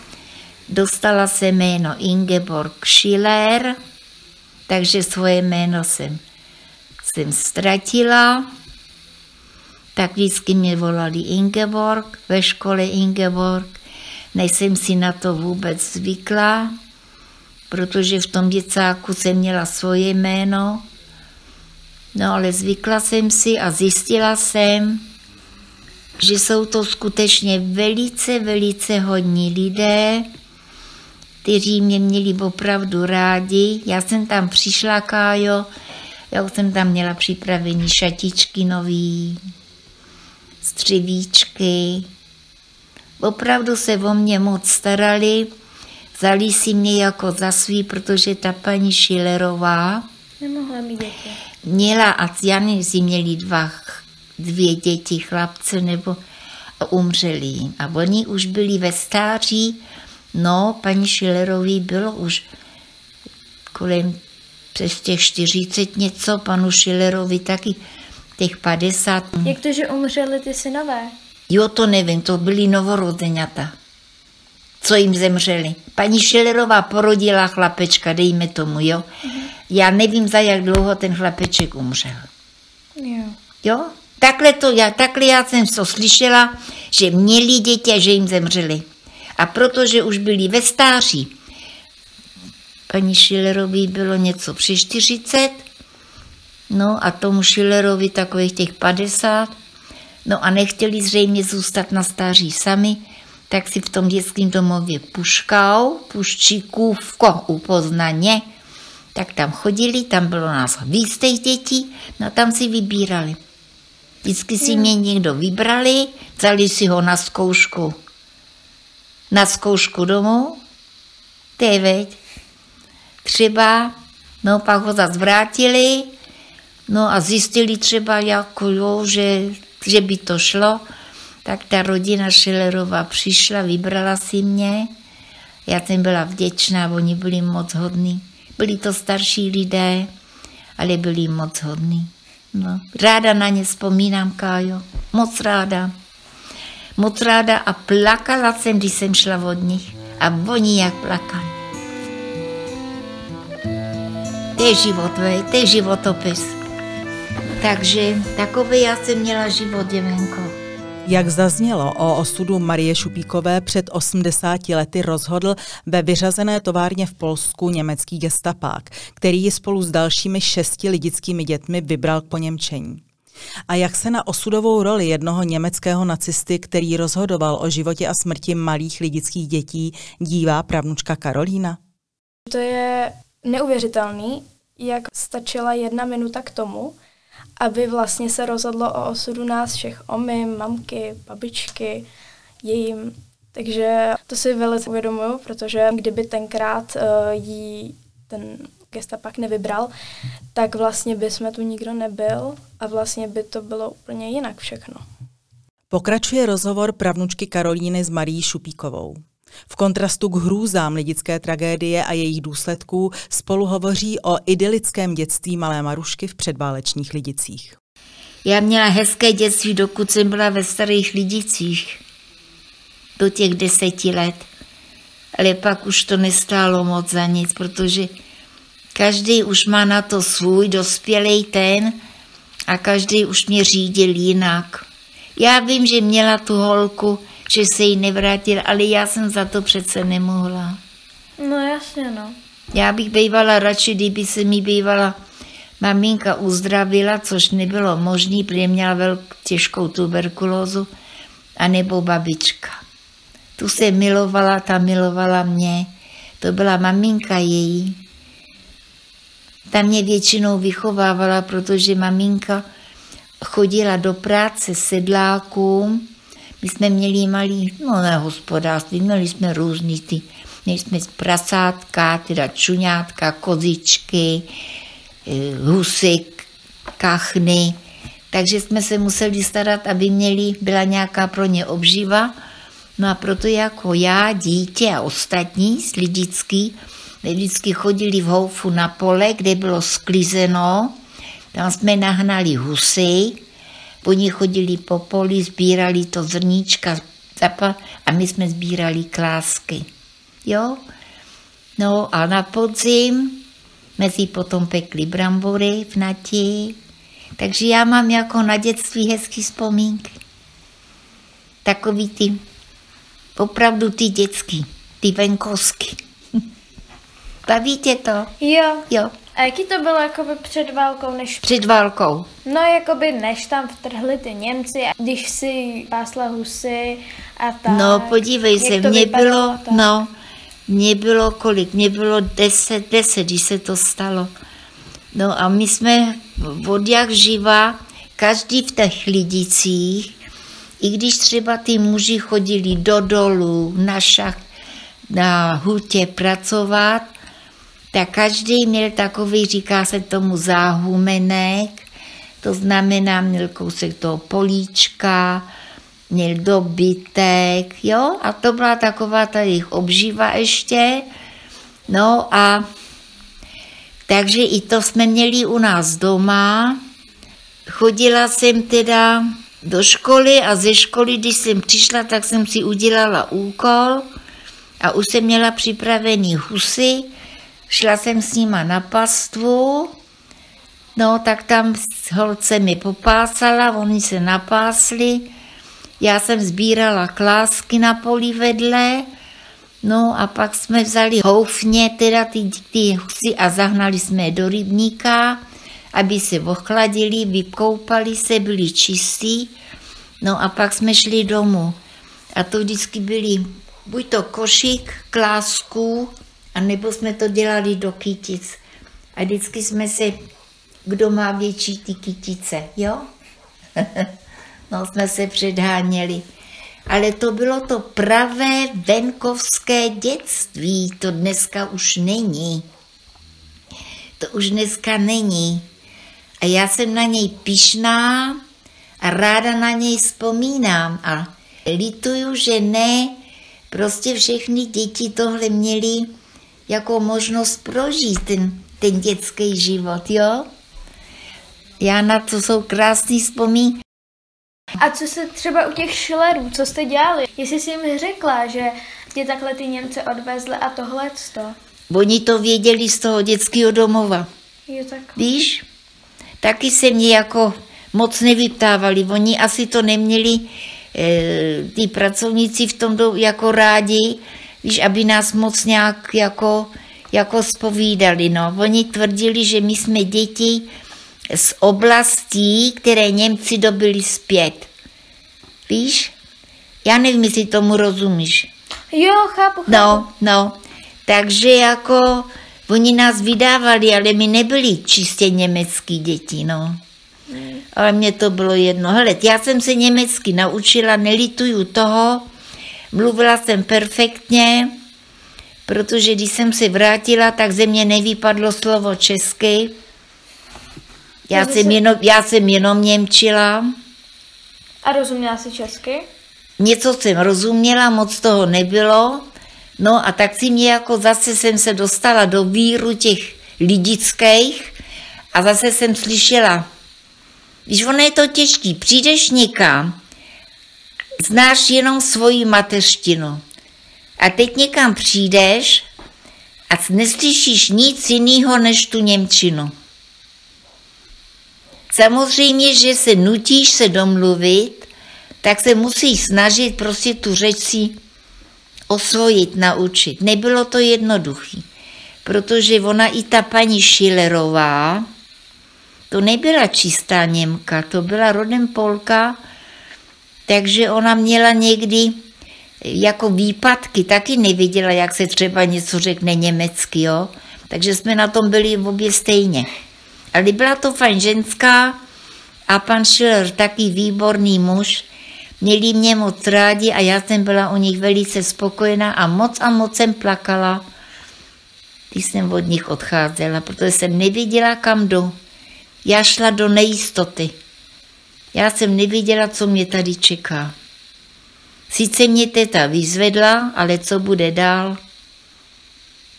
Dostala se jméno Ingeborg Schiller, takže svoje jméno jsem, jsem ztratila. Tak vždycky mě volali Ingeborg, ve škole Ingeborg. Nejsem si na to vůbec zvykla, protože v tom děcáku jsem měla svoje jméno. No ale zvykla jsem si a zjistila jsem, že jsou to skutečně velice, velice hodní lidé, kteří mě měli opravdu rádi. Já jsem tam přišla, Kájo, já jsem tam měla připravení šatičky nový, střivíčky. Opravdu se o mě moc starali, vzali si mě jako za svý, protože ta paní Šilerová Nemohla mít děti. měla, a já nevím, jestli měli dva, dvě děti, chlapce, nebo umřeli jim. A oni už byli ve stáří, no, paní Šilerový bylo už kolem přes těch 40 něco, panu Šilerovi taky těch 50. Jak to, že umřeli ty synové? Jo, to nevím, to byly novorozeňata, co jim zemřeli. Paní Šilerová porodila chlapečka, dejme tomu, jo. Já nevím, za jak dlouho ten chlapeček umřel. Jo. Jo? Takhle, to, já, takhle já jsem to slyšela, že měli děti a že jim zemřeli. A protože už byli ve stáří, paní Schillerovi bylo něco při 40, no a tomu Schillerovi takových těch 50, no a nechtěli zřejmě zůstat na stáří sami, tak si v tom dětském domově Puškau, Puščíkůvko u Poznaně, tak tam chodili, tam bylo nás víc těch dětí, no a tam si vybírali. Vždycky si mě někdo vybrali, vzali si ho na zkoušku, na zkoušku domů, to je veď. Třeba, no pak ho zase vrátili, no a zjistili třeba jako jo, že, že by to šlo, tak ta rodina Schillerová přišla, vybrala si mě, já jsem byla vděčná, oni byli moc hodní. Byli to starší lidé, ale byli moc hodní. No, ráda na ně vzpomínám, Kájo. Moc ráda. Moc ráda a plakala jsem, když jsem šla od nich. A oni jak plakali. To je život, vej, to je životopis. Takže takový já jsem měla život, děvenko. Jak zaznělo, o osudu Marie Šupíkové před 80 lety rozhodl ve vyřazené továrně v Polsku německý gestapák, který ji spolu s dalšími šesti lidickými dětmi vybral k poněmčení. A jak se na osudovou roli jednoho německého nacisty, který rozhodoval o životě a smrti malých lidických dětí, dívá pravnučka Karolína? To je neuvěřitelný, jak stačila jedna minuta k tomu, aby vlastně se rozhodlo o osudu nás všech, o my, mamky, babičky, jejím. Takže to si velice uvědomuju, protože kdyby tenkrát uh, jí ten gestapak nevybral, tak vlastně by jsme tu nikdo nebyl a vlastně by to bylo úplně jinak všechno. Pokračuje rozhovor pravnučky Karolíny s Marí Šupíkovou. V kontrastu k hrůzám lidické tragédie a jejich důsledků spolu hovoří o idylickém dětství malé Marušky v předválečných Lidicích. Já měla hezké dětství, dokud jsem byla ve starých Lidicích. Do těch deseti let. Ale pak už to nestálo moc za nic, protože každý už má na to svůj dospělý ten a každý už mě řídil jinak. Já vím, že měla tu holku, že se jí nevrátil, ale já jsem za to přece nemohla. No jasně, no. Já bych bývala radši, kdyby se mi bývala maminka uzdravila, což nebylo možné, protože měla velkou těžkou tuberkulózu, anebo babička. Tu se milovala, ta milovala mě. To byla maminka její. Ta mě většinou vychovávala, protože maminka chodila do práce sedlákům, my jsme měli malý, no ne hospodářství, měli jsme různý ty, měli jsme prasátka, teda čuňátka, kozičky, eh, husy, kachny, takže jsme se museli starat, aby měli, byla nějaká pro ně obživa. No a proto jako já, dítě a ostatní Lidický, vždycky chodili v houfu na pole, kde bylo sklizeno, tam jsme nahnali husy, Oni chodili po poli, sbírali to zrníčka a my jsme sbírali klásky. Jo? No a na podzim jsme si potom pekli brambory v nati. Takže já mám jako na dětství hezký vzpomínky. Takový ty, opravdu ty dětský, ty venkovský. Baví tě to? Jo. Jo. A jaký to bylo jakoby před válkou, než... Před válkou. No, jakoby než tam vtrhli ty Němci, a když si pásla husy a tak. No, podívej se, mě bylo, tak? no, mě bylo kolik? Mě bylo deset, deset, když se to stalo. No a my jsme od jak živa, každý v těch lidicích, i když třeba ty muži chodili do dolů na šach, na hutě pracovat, tak každý měl takový, říká se tomu záhumenek, to znamená, měl kousek toho políčka, měl dobytek, jo, a to byla taková ta jejich obživa ještě, no a takže i to jsme měli u nás doma. Chodila jsem teda do školy a ze školy, když jsem přišla, tak jsem si udělala úkol a už jsem měla připravený husy, Šla jsem s nima na pastvu, no tak tam holce mi popásala, oni se napásli, já jsem sbírala klásky na poli vedle, no a pak jsme vzali houfně teda ty, ty husy a zahnali jsme je do rybníka, aby se ochladili, vykoupali se, byli čistí, no a pak jsme šli domů. A to vždycky byly buď to košík klásků, a nebo jsme to dělali do kytic. A vždycky jsme se, kdo má větší ty kytice, jo? no, jsme se předháněli. Ale to bylo to pravé venkovské dětství, to dneska už není. To už dneska není. A já jsem na něj pišná a ráda na něj vzpomínám. A lituju, že ne, prostě všechny děti tohle měly jako možnost prožít ten, ten dětský život, jo? Já na to jsou krásný vzpomínky. A co se třeba u těch šlerů, co jste dělali? Jestli jsi jim řekla, že tě takhle ty Němce odvezli a tohle to? Oni to věděli z toho dětského domova. Jo, tak. Víš? Taky se mě jako moc nevyptávali. Oni asi to neměli e, ty pracovníci v tom jako rádi, víš, aby nás moc nějak jako, jako spovídali. No. Oni tvrdili, že my jsme děti z oblastí, které Němci dobili zpět. Víš? Já nevím, jestli tomu rozumíš. Jo, chápu, chápu. No, no. Takže jako oni nás vydávali, ale my nebyli čistě německý děti, no. Ale mně to bylo jedno. Hele, já jsem se německy naučila, nelituju toho, mluvila jsem perfektně, protože když jsem se vrátila, tak ze mě nevypadlo slovo česky. Já jsem, jenom, já jsem jenom němčila. A rozuměla jsi česky? Něco jsem rozuměla, moc toho nebylo. No a tak si mě jako zase jsem se dostala do víru těch lidických a zase jsem slyšela, když ono je to těžký, přijdeš někam, znáš jenom svoji mateřštinu a teď někam přijdeš a neslyšíš nic jiného než tu Němčinu. Samozřejmě, že se nutíš se domluvit, tak se musíš snažit prostě tu řeč si osvojit, naučit. Nebylo to jednoduché, protože ona i ta paní Schillerová, to nebyla čistá Němka, to byla rodem Polka, takže ona měla někdy jako výpadky, taky neviděla, jak se třeba něco řekne německy, jo. Takže jsme na tom byli obě stejně. Ale byla to fajn ženská a pan Schiller taky výborný muž, Měli mě moc rádi a já jsem byla u nich velice spokojená a moc a moc jsem plakala, když jsem od nich odcházela, protože jsem nevěděla, kam jdu. Já šla do nejistoty. Já jsem nevěděla, co mě tady čeká. Sice mě teta vyzvedla, ale co bude dál,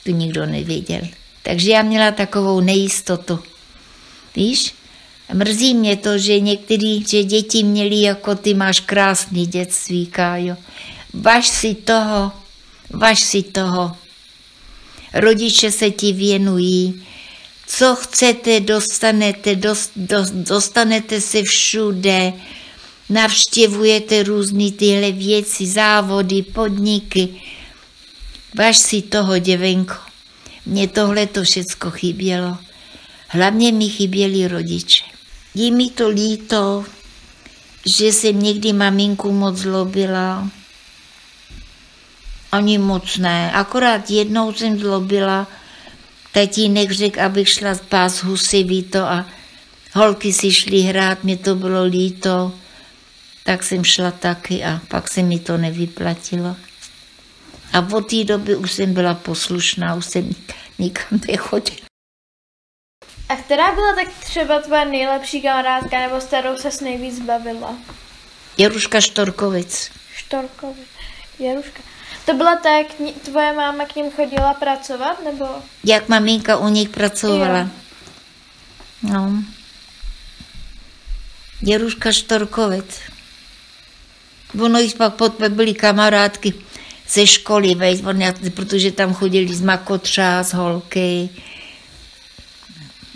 to nikdo nevěděl. Takže já měla takovou nejistotu. Víš? Mrzí mě to, že některý, že děti měli jako ty máš krásný dětství, Kájo. Važ si toho, važ si toho. Rodiče se ti věnují. Co chcete, dostanete, dost, dost, dostanete se všude. Navštěvujete různé tyhle věci, závody, podniky. Važ si toho, děvenko. Mně tohle to všecko chybělo. Hlavně mi chyběli rodiče. Je mi to líto, že jsem někdy maminku moc zlobila. Ani moc ne. Akorát jednou jsem zlobila, tatínek řekl, abych šla pás husy, ví to, a holky si šly hrát, mě to bylo líto, tak jsem šla taky a pak se mi to nevyplatilo. A od té doby už jsem byla poslušná, už jsem nikam nechodila. A která byla tak třeba tvoje nejlepší kamarádka, nebo s kterou ses nejvíc bavila? Jaruška Štorkovic. Štorkovic. Jaruška. To byla ta, jak tvoje máma k ním chodila pracovat, nebo? Jak maminka u nich pracovala. Jo. No. Jaruška Štorkovic. Ono jich pak pod, byly kamarádky ze školy, veď, protože tam chodili z Makotřás, holky.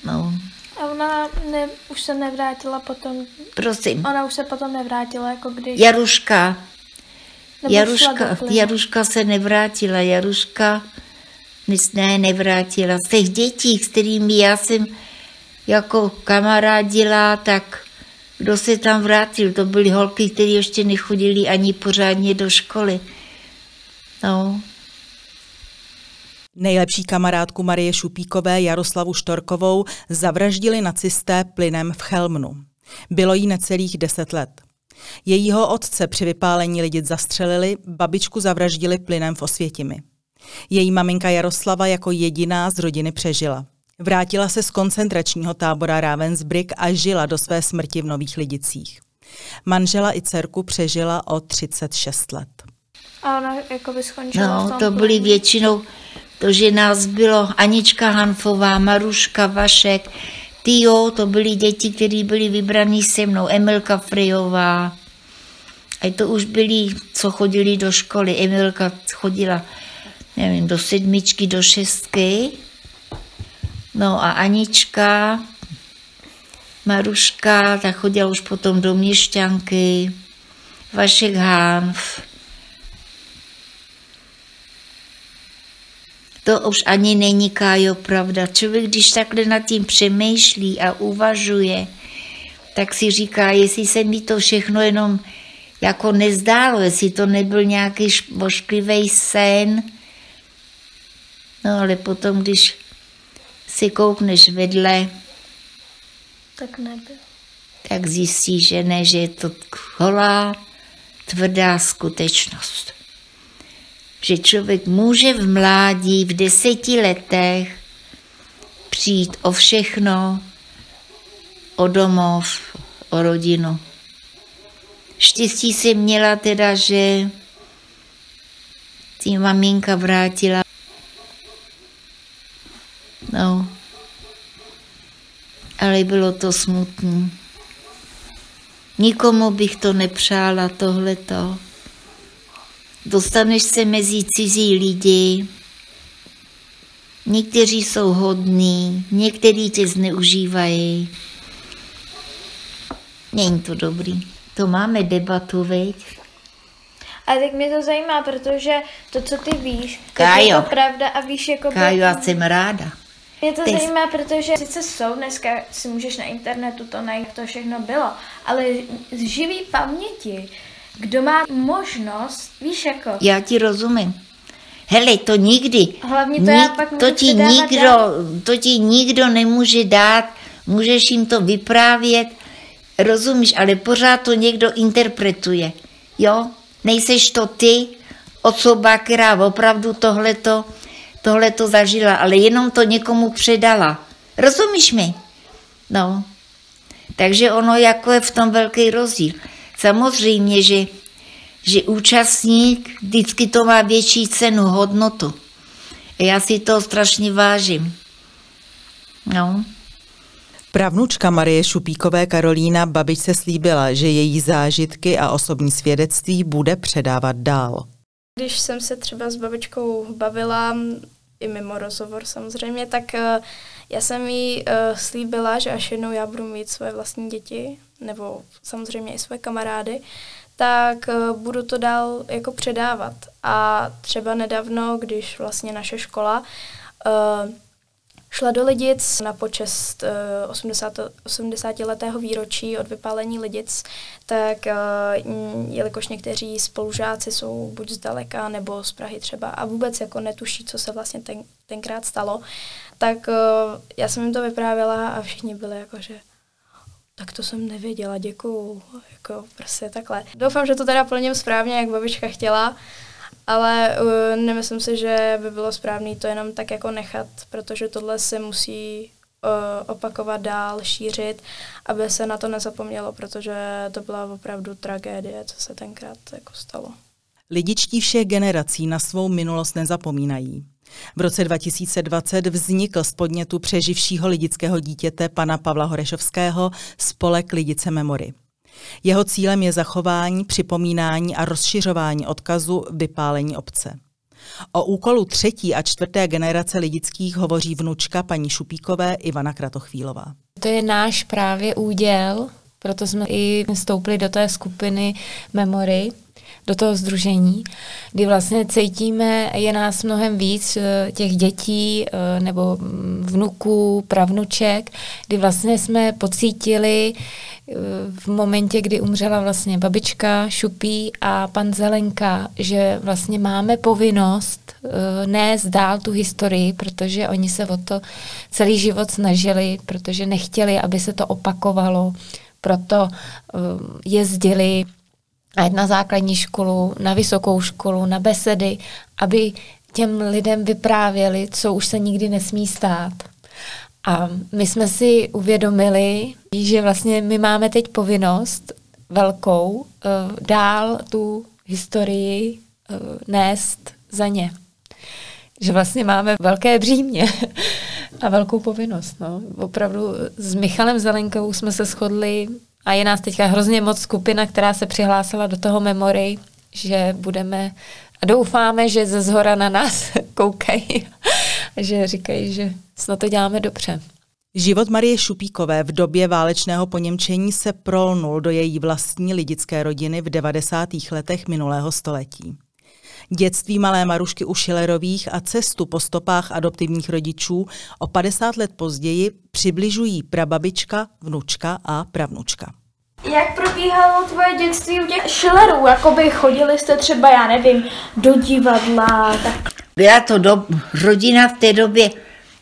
No, A ona ne, už se nevrátila potom, prosím. ona už se potom nevrátila, jako když... Jaruška. Jaruška. Jaruška se nevrátila. Jaruška nic ne, nevrátila. Z těch dětí, s kterými já jsem jako kamarádila, tak kdo se tam vrátil, to byly holky, které ještě nechodili ani pořádně do školy. No, Nejlepší kamarádku Marie Šupíkové Jaroslavu Štorkovou zavraždili nacisté plynem v Chelmnu. Bylo jí necelých deset let. Jejího otce při vypálení lidit zastřelili, babičku zavraždili plynem v Osvětimi. Její maminka Jaroslava jako jediná z rodiny přežila. Vrátila se z koncentračního tábora Ravensbrück a žila do své smrti v Nových Lidicích. Manžela i dcerku přežila o 36 let. A ona jako by skončila v no tom to byly většinou, to, že nás bylo Anička Hanfová, Maruška Vašek, ty jo, to byly děti, které byly vybrané se mnou, Emilka Frejová. A to už byli, co chodili do školy. Emilka chodila, nevím, do sedmičky, do šestky. No a Anička, Maruška, ta chodila už potom do Měšťanky. Vašek Hánf. To už ani není Kájo pravda. Člověk, když takhle nad tím přemýšlí a uvažuje, tak si říká, jestli se mi to všechno jenom jako nezdálo, jestli to nebyl nějaký vošklivý sen. No ale potom, když si koukneš vedle, Tak nebyl. tak zjistíš, že ne, že je to holá, tvrdá skutečnost. Že člověk může v mládí, v deseti letech přijít o všechno, o domov, o rodinu. Štěstí jsem měla teda, že si maminka vrátila. No, ale bylo to smutné. Nikomu bych to nepřála, tohleto. Dostaneš se mezi cizí lidi, někteří jsou hodní, někteří tě zneužívají. Není to dobrý. To máme debatu, veď? A tak mě to zajímá, protože to, co ty víš, tak je Kájo. to pravda a víš, jako Káju, já jsem ráda. Mě to Ty- zajímá, protože sice jsou dneska, si můžeš na internetu to najít, to všechno bylo, ale z živý paměti, kdo má možnost, víš jako, Já ti rozumím. Hele, to nikdy. Hlavně to já pak to ti nikdo, dál. to ti nikdo nemůže dát, můžeš jim to vyprávět, rozumíš, ale pořád to někdo interpretuje. Jo? Nejseš to ty, osoba, která opravdu tohleto, tohleto zažila, ale jenom to někomu předala. Rozumíš mi? No. Takže ono jako je v tom velký rozdíl. Samozřejmě, že, že účastník vždycky to má větší cenu, hodnotu. A já si to strašně vážím. No. Pravnučka Marie Šupíkové Karolína babičce slíbila, že její zážitky a osobní svědectví bude předávat dál. Když jsem se třeba s babičkou bavila, i mimo rozhovor samozřejmě, tak eh, já jsem jí eh, slíbila, že až jednou já budu mít svoje vlastní děti, nebo samozřejmě i svoje kamarády, tak eh, budu to dál jako předávat. A třeba nedávno, když vlastně naše škola šla do Lidic na počest eh, 80, 80 letého výročí od vypálení Lidic, tak eh, jelikož někteří spolužáci jsou buď zdaleka nebo z Prahy třeba a vůbec jako netuší, co se vlastně ten, tenkrát stalo, tak eh, já jsem jim to vyprávěla a všichni byli jako, že tak to jsem nevěděla, děkuju, jako prostě takhle. Doufám, že to teda plním správně, jak babička chtěla, ale uh, nemyslím si, že by bylo správné to jenom tak jako nechat, protože tohle se musí uh, opakovat dál, šířit, aby se na to nezapomnělo, protože to byla opravdu tragédie, co se tenkrát jako stalo. Lidičtí všech generací na svou minulost nezapomínají. V roce 2020 vznikl z podnětu přeživšího lidického dítěte pana Pavla Horešovského spolek Lidice Memory. Jeho cílem je zachování, připomínání a rozšiřování odkazu vypálení obce. O úkolu třetí a čtvrté generace lidických hovoří vnučka paní Šupíkové Ivana Kratochvílová. To je náš právě úděl, proto jsme i vstoupili do té skupiny Memory, do toho združení, kdy vlastně cítíme, je nás mnohem víc eh, těch dětí eh, nebo mm, vnuků, pravnuček, kdy vlastně jsme pocítili eh, v momentě, kdy umřela vlastně babička Šupí a pan Zelenka, že vlastně máme povinnost nést dál tu historii, protože oni se o to celý život snažili, protože nechtěli, aby se to opakovalo, proto jezdili ať na základní školu, na vysokou školu, na besedy, aby těm lidem vyprávěli, co už se nikdy nesmí stát. A my jsme si uvědomili, že vlastně my máme teď povinnost velkou uh, dál tu historii uh, nést za ně. Že vlastně máme velké břímě a velkou povinnost. No. Opravdu s Michalem Zelenkou jsme se shodli a je nás teďka hrozně moc skupina, která se přihlásila do toho memory, že budeme a doufáme, že ze zhora na nás koukají a že říkají, že snad to děláme dobře. Život Marie Šupíkové v době válečného poněmčení se prolnul do její vlastní lidické rodiny v 90. letech minulého století. Dětství malé Marušky u Šilerových a cestu po stopách adoptivních rodičů o 50 let později přibližují prababička, vnučka a pravnučka. Jak probíhalo tvoje dětství u těch Schillerů? Jakoby chodili jste třeba, já nevím, do divadla, tak Byla to do, rodina v té době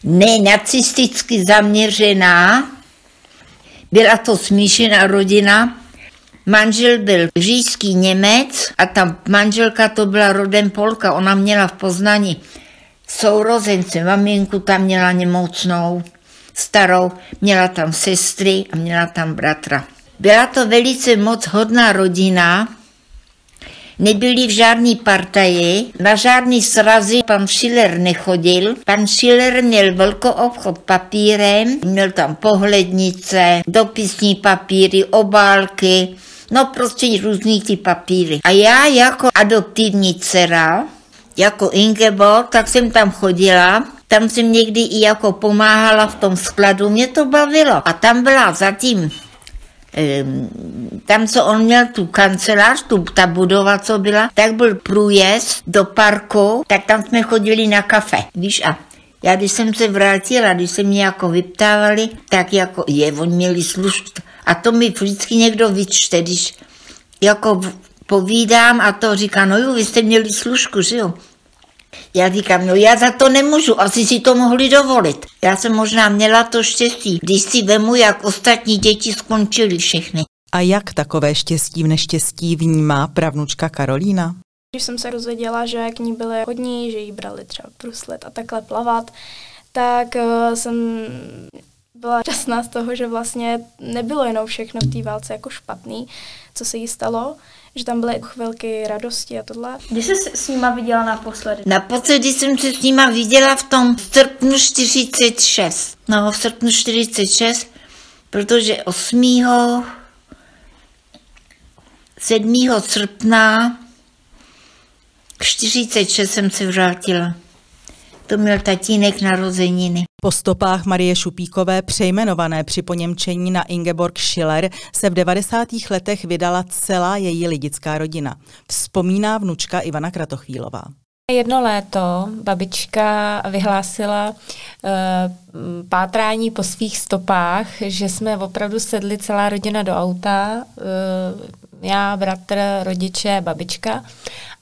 nenacisticky zaměřená, byla to smíšená rodina. Manžel byl říšský Němec a ta manželka to byla rodem Polka. Ona měla v Poznani sourozence, maminku tam měla nemocnou, starou, měla tam sestry a měla tam bratra. Byla to velice moc hodná rodina, Nebyli v žádný partaji, na žádný srazy pan Schiller nechodil. Pan Schiller měl velkou obchod papírem, měl tam pohlednice, dopisní papíry, obálky, no prostě různý ty papíry. A já jako adoptivní dcera, jako Ingeborg, tak jsem tam chodila, tam jsem někdy i jako pomáhala v tom skladu, mě to bavilo. A tam byla zatím Ehm, tam, co on měl tu kancelář, tu, ta budova, co byla, tak byl průjezd do parku, tak tam jsme chodili na kafe, víš, a já když jsem se vrátila, když se mě jako vyptávali, tak jako, je, oni měli službu, a to mi vždycky někdo vyčte, když jako povídám a to říká, no jo, vy jste měli služku, že jo? Já říkám, no já za to nemůžu, asi si to mohli dovolit. Já jsem možná měla to štěstí, když si vemu, jak ostatní děti skončily všechny. A jak takové štěstí v neštěstí vnímá pravnučka Karolína? Když jsem se dozvěděla, že k ní byli hodní, že jí brali třeba bruslet a takhle plavat, tak uh, jsem byla šťastná z toho, že vlastně nebylo jenom všechno v té válce jako špatný, co se jí stalo, že tam byly chvilky radosti a tohle. Kdy jsi s- s nima viděla naposledy? Naposledy jsem se s nima viděla v tom srpnu 46. No, v srpnu 46, protože 8. 7. srpna 46 jsem se vrátila. To měl tatínek narozeniny. Po stopách Marie Šupíkové, přejmenované při poněmčení na Ingeborg Schiller, se v 90. letech vydala celá její lidická rodina. Vzpomíná vnučka Ivana Kratochvílová. Jedno léto babička vyhlásila uh, pátrání po svých stopách, že jsme opravdu sedli celá rodina do auta, uh, já, bratr, rodiče, babička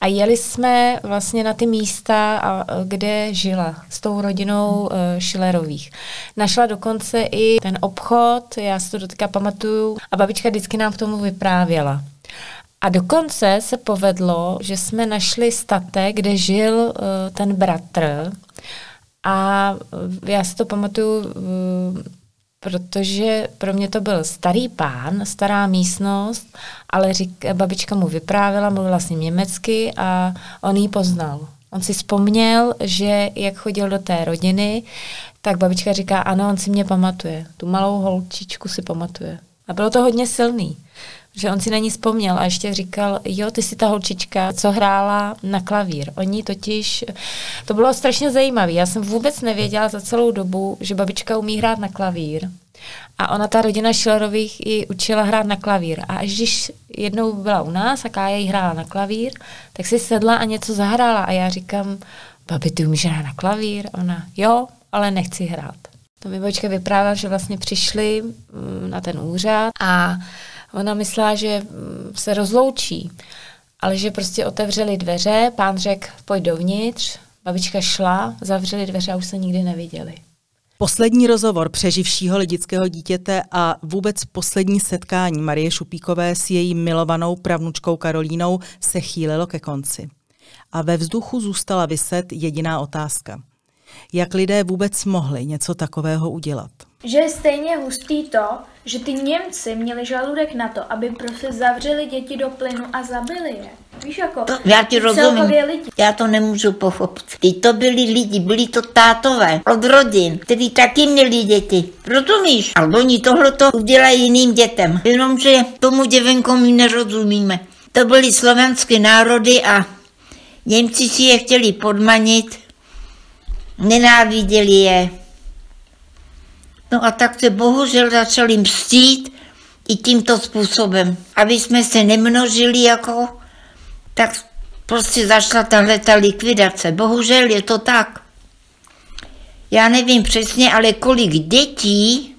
a jeli jsme vlastně na ty místa, kde žila s tou rodinou uh, Schillerových. Našla dokonce i ten obchod, já si to doteďka pamatuju a babička vždycky nám k tomu vyprávěla. A dokonce se povedlo, že jsme našli statek, kde žil uh, ten bratr. A já si to pamatuju, protože pro mě to byl starý pán, stará místnost, ale řík, babička mu vyprávěla, mluvila s ním německy a on ji poznal. On si vzpomněl, že jak chodil do té rodiny, tak babička říká, ano, on si mě pamatuje. Tu malou holčičku si pamatuje. A bylo to hodně silný že on si na ní vzpomněl a ještě říkal, jo, ty jsi ta holčička, co hrála na klavír. Oni totiž, to bylo strašně zajímavé. Já jsem vůbec nevěděla za celou dobu, že babička umí hrát na klavír. A ona, ta rodina Schillerových, ji učila hrát na klavír. A až když jednou byla u nás a Kája jí hrála na klavír, tak si sedla a něco zahrála. A já říkám, babi, ty umíš hrát na klavír? Ona, jo, ale nechci hrát. To mi babička vyprávěla, že vlastně přišli mm, na ten úřad a Ona myslela, že mm, se rozloučí, ale že prostě otevřeli dveře, pán řekl, pojď dovnitř, babička šla, zavřeli dveře a už se nikdy neviděli. Poslední rozhovor přeživšího lidického dítěte a vůbec poslední setkání Marie Šupíkové s její milovanou pravnučkou Karolínou se chýlilo ke konci. A ve vzduchu zůstala vyset jediná otázka. Jak lidé vůbec mohli něco takového udělat? Že je stejně hustý to, že ty Němci měli žaludek na to, aby prostě zavřeli děti do plynu a zabili je. Víš jako, To, já ti rozumím. lidi. Já to nemůžu pochopit. Ty to byli lidi, byli to tátové od rodin, kteří taky měli děti. Rozumíš? Ale oni tohle to udělají jiným dětem. Jenomže tomu děvenku my nerozumíme. To byly slovenské národy a Němci si je chtěli podmanit, nenáviděli je. No a tak se bohužel začali mstít i tímto způsobem. Aby jsme se nemnožili jako, tak prostě začala tahle ta likvidace. Bohužel je to tak. Já nevím přesně, ale kolik dětí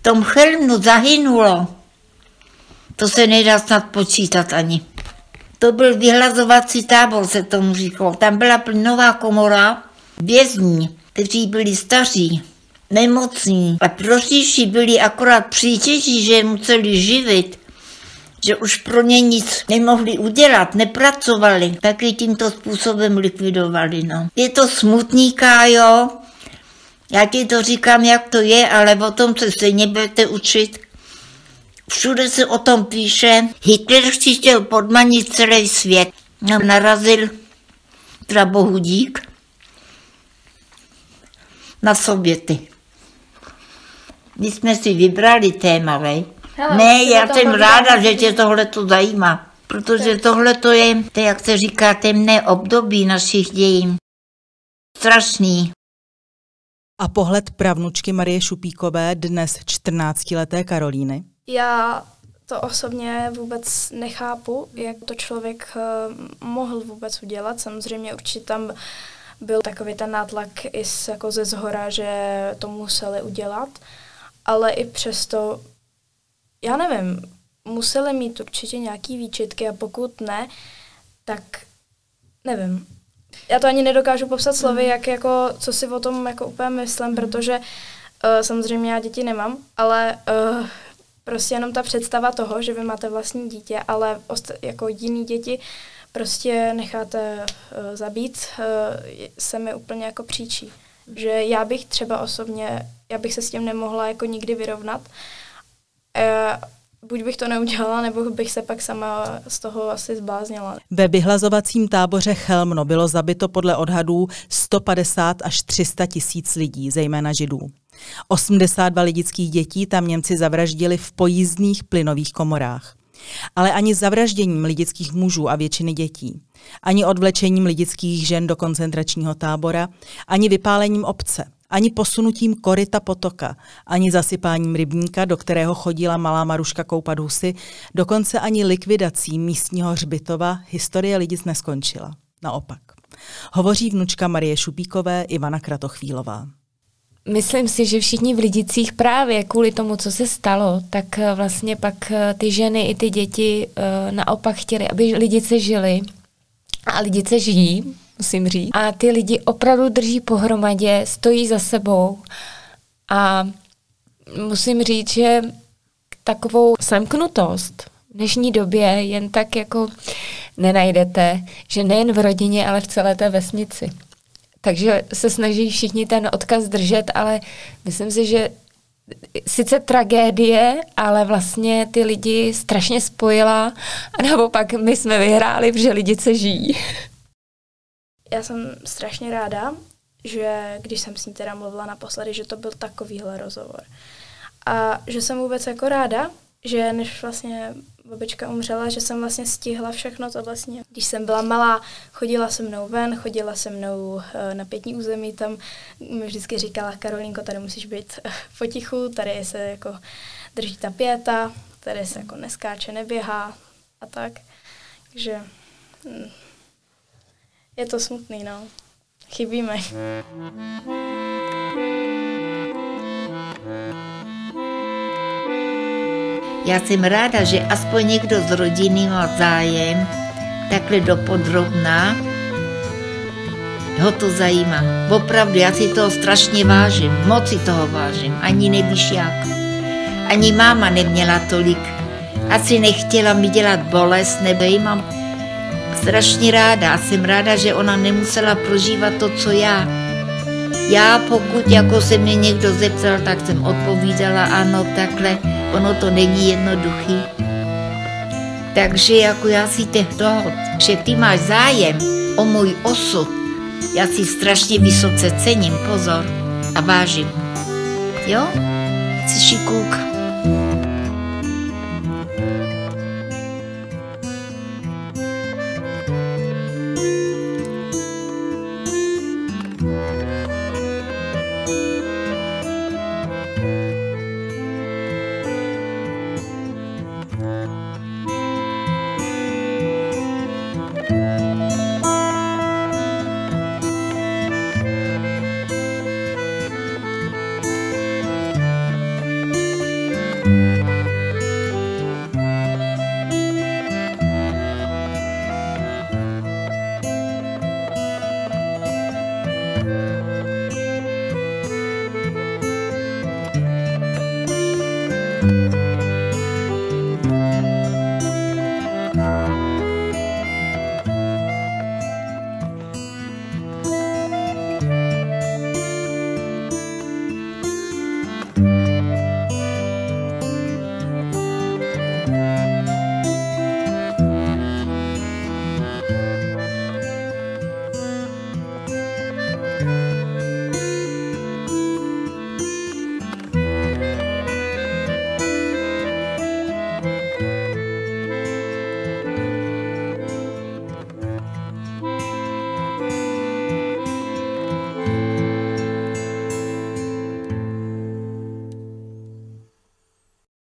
v tom Chelmnu zahynulo. To se nedá snad počítat ani. To byl vyhlazovací tábor, se tomu říkalo. Tam byla plynová komora vězní, kteří byli staří, nemocní a proříši byli akorát přítěží, že je museli živit, že už pro ně nic nemohli udělat, nepracovali, taky tímto způsobem likvidovali. No. Je to smutný, Kájo, já ti to říkám, jak to je, ale o tom se stejně budete učit. Všude se o tom píše. Hitler chtěl podmanit celý svět. No, narazil, teda bohu dík, na Sověty. My jsme si vybrali téma, vej? Hele, ne, já jsem ráda, že tě tohle to zajímá. Protože tohle to je, to jak se říká, temné období našich dějin. Strašný. A pohled pravnučky Marie Šupíkové, dnes 14-leté Karolíny. Já to osobně vůbec nechápu, jak to člověk eh, mohl vůbec udělat. Samozřejmě určitě tam byl takový ten nátlak i z, jako ze zhora, že to museli udělat, ale i přesto, já nevím, museli mít určitě nějaký výčitky a pokud ne, tak nevím. Já to ani nedokážu popsat slovy, jak jako, co si o tom jako úplně myslím, protože uh, samozřejmě já děti nemám, ale uh, prostě jenom ta představa toho, že vy máte vlastní dítě, ale ost- jako jiný děti prostě necháte uh, zabít, uh, se mi úplně jako příčí. Že já bych třeba osobně, já bych se s tím nemohla jako nikdy vyrovnat. Uh, buď bych to neudělala, nebo bych se pak sama z toho asi zbláznila. Ve vyhlazovacím táboře Chelmno bylo zabito podle odhadů 150 až 300 tisíc lidí, zejména židů. 82 lidických dětí tam Němci zavraždili v pojízdných plynových komorách. Ale ani zavražděním lidických mužů a většiny dětí, ani odvlečením lidických žen do koncentračního tábora, ani vypálením obce, ani posunutím koryta potoka, ani zasypáním rybníka, do kterého chodila malá Maruška koupat husy, dokonce ani likvidací místního hřbitova historie lidic neskončila. Naopak. Hovoří vnučka Marie Šupíkové Ivana Kratochvílová. Myslím si, že všichni v Lidicích právě kvůli tomu, co se stalo, tak eh, vlastně pak eh, ty ženy i ty děti eh, naopak chtěli, aby Lidice žili. A Lidice žijí, musím říct. A ty lidi opravdu drží pohromadě, stojí za sebou. A musím říct, že takovou semknutost v dnešní době jen tak jako nenajdete, že nejen v rodině, ale v celé té vesnici. Takže se snaží všichni ten odkaz držet, ale myslím si, že sice tragédie, ale vlastně ty lidi strašně spojila a naopak my jsme vyhráli, protože lidi se žijí. Já jsem strašně ráda, že když jsem s ní teda mluvila naposledy, že to byl takovýhle rozhovor. A že jsem vůbec jako ráda, že než vlastně babička umřela, že jsem vlastně stihla všechno to vlastně. Když jsem byla malá, chodila se mnou ven, chodila se mnou eh, na pětní území, tam mi vždycky říkala, Karolínko, tady musíš být eh, potichu, tady se jako drží ta pěta, tady se jako neskáče, neběhá a tak. Takže hm, je to smutný, no. Chybíme. Já jsem ráda, že aspoň někdo z rodiny má zájem, takhle dopodrobná, ho to zajímá. Opravdu, já si toho strašně vážím, moc si toho vážím, ani nevíš jak. Ani máma neměla tolik, asi nechtěla mi dělat bolest, nebo jí mám strašně ráda a jsem ráda, že ona nemusela prožívat to, co já. Já pokud jako se mě někdo zeptal, tak jsem odpovídala ano, takhle, ono to není jednoduchý. Takže jako já si te toho, že ty máš zájem o můj osud, já si strašně vysoce cením, pozor, a vážím. Jo? Jsi šikulka.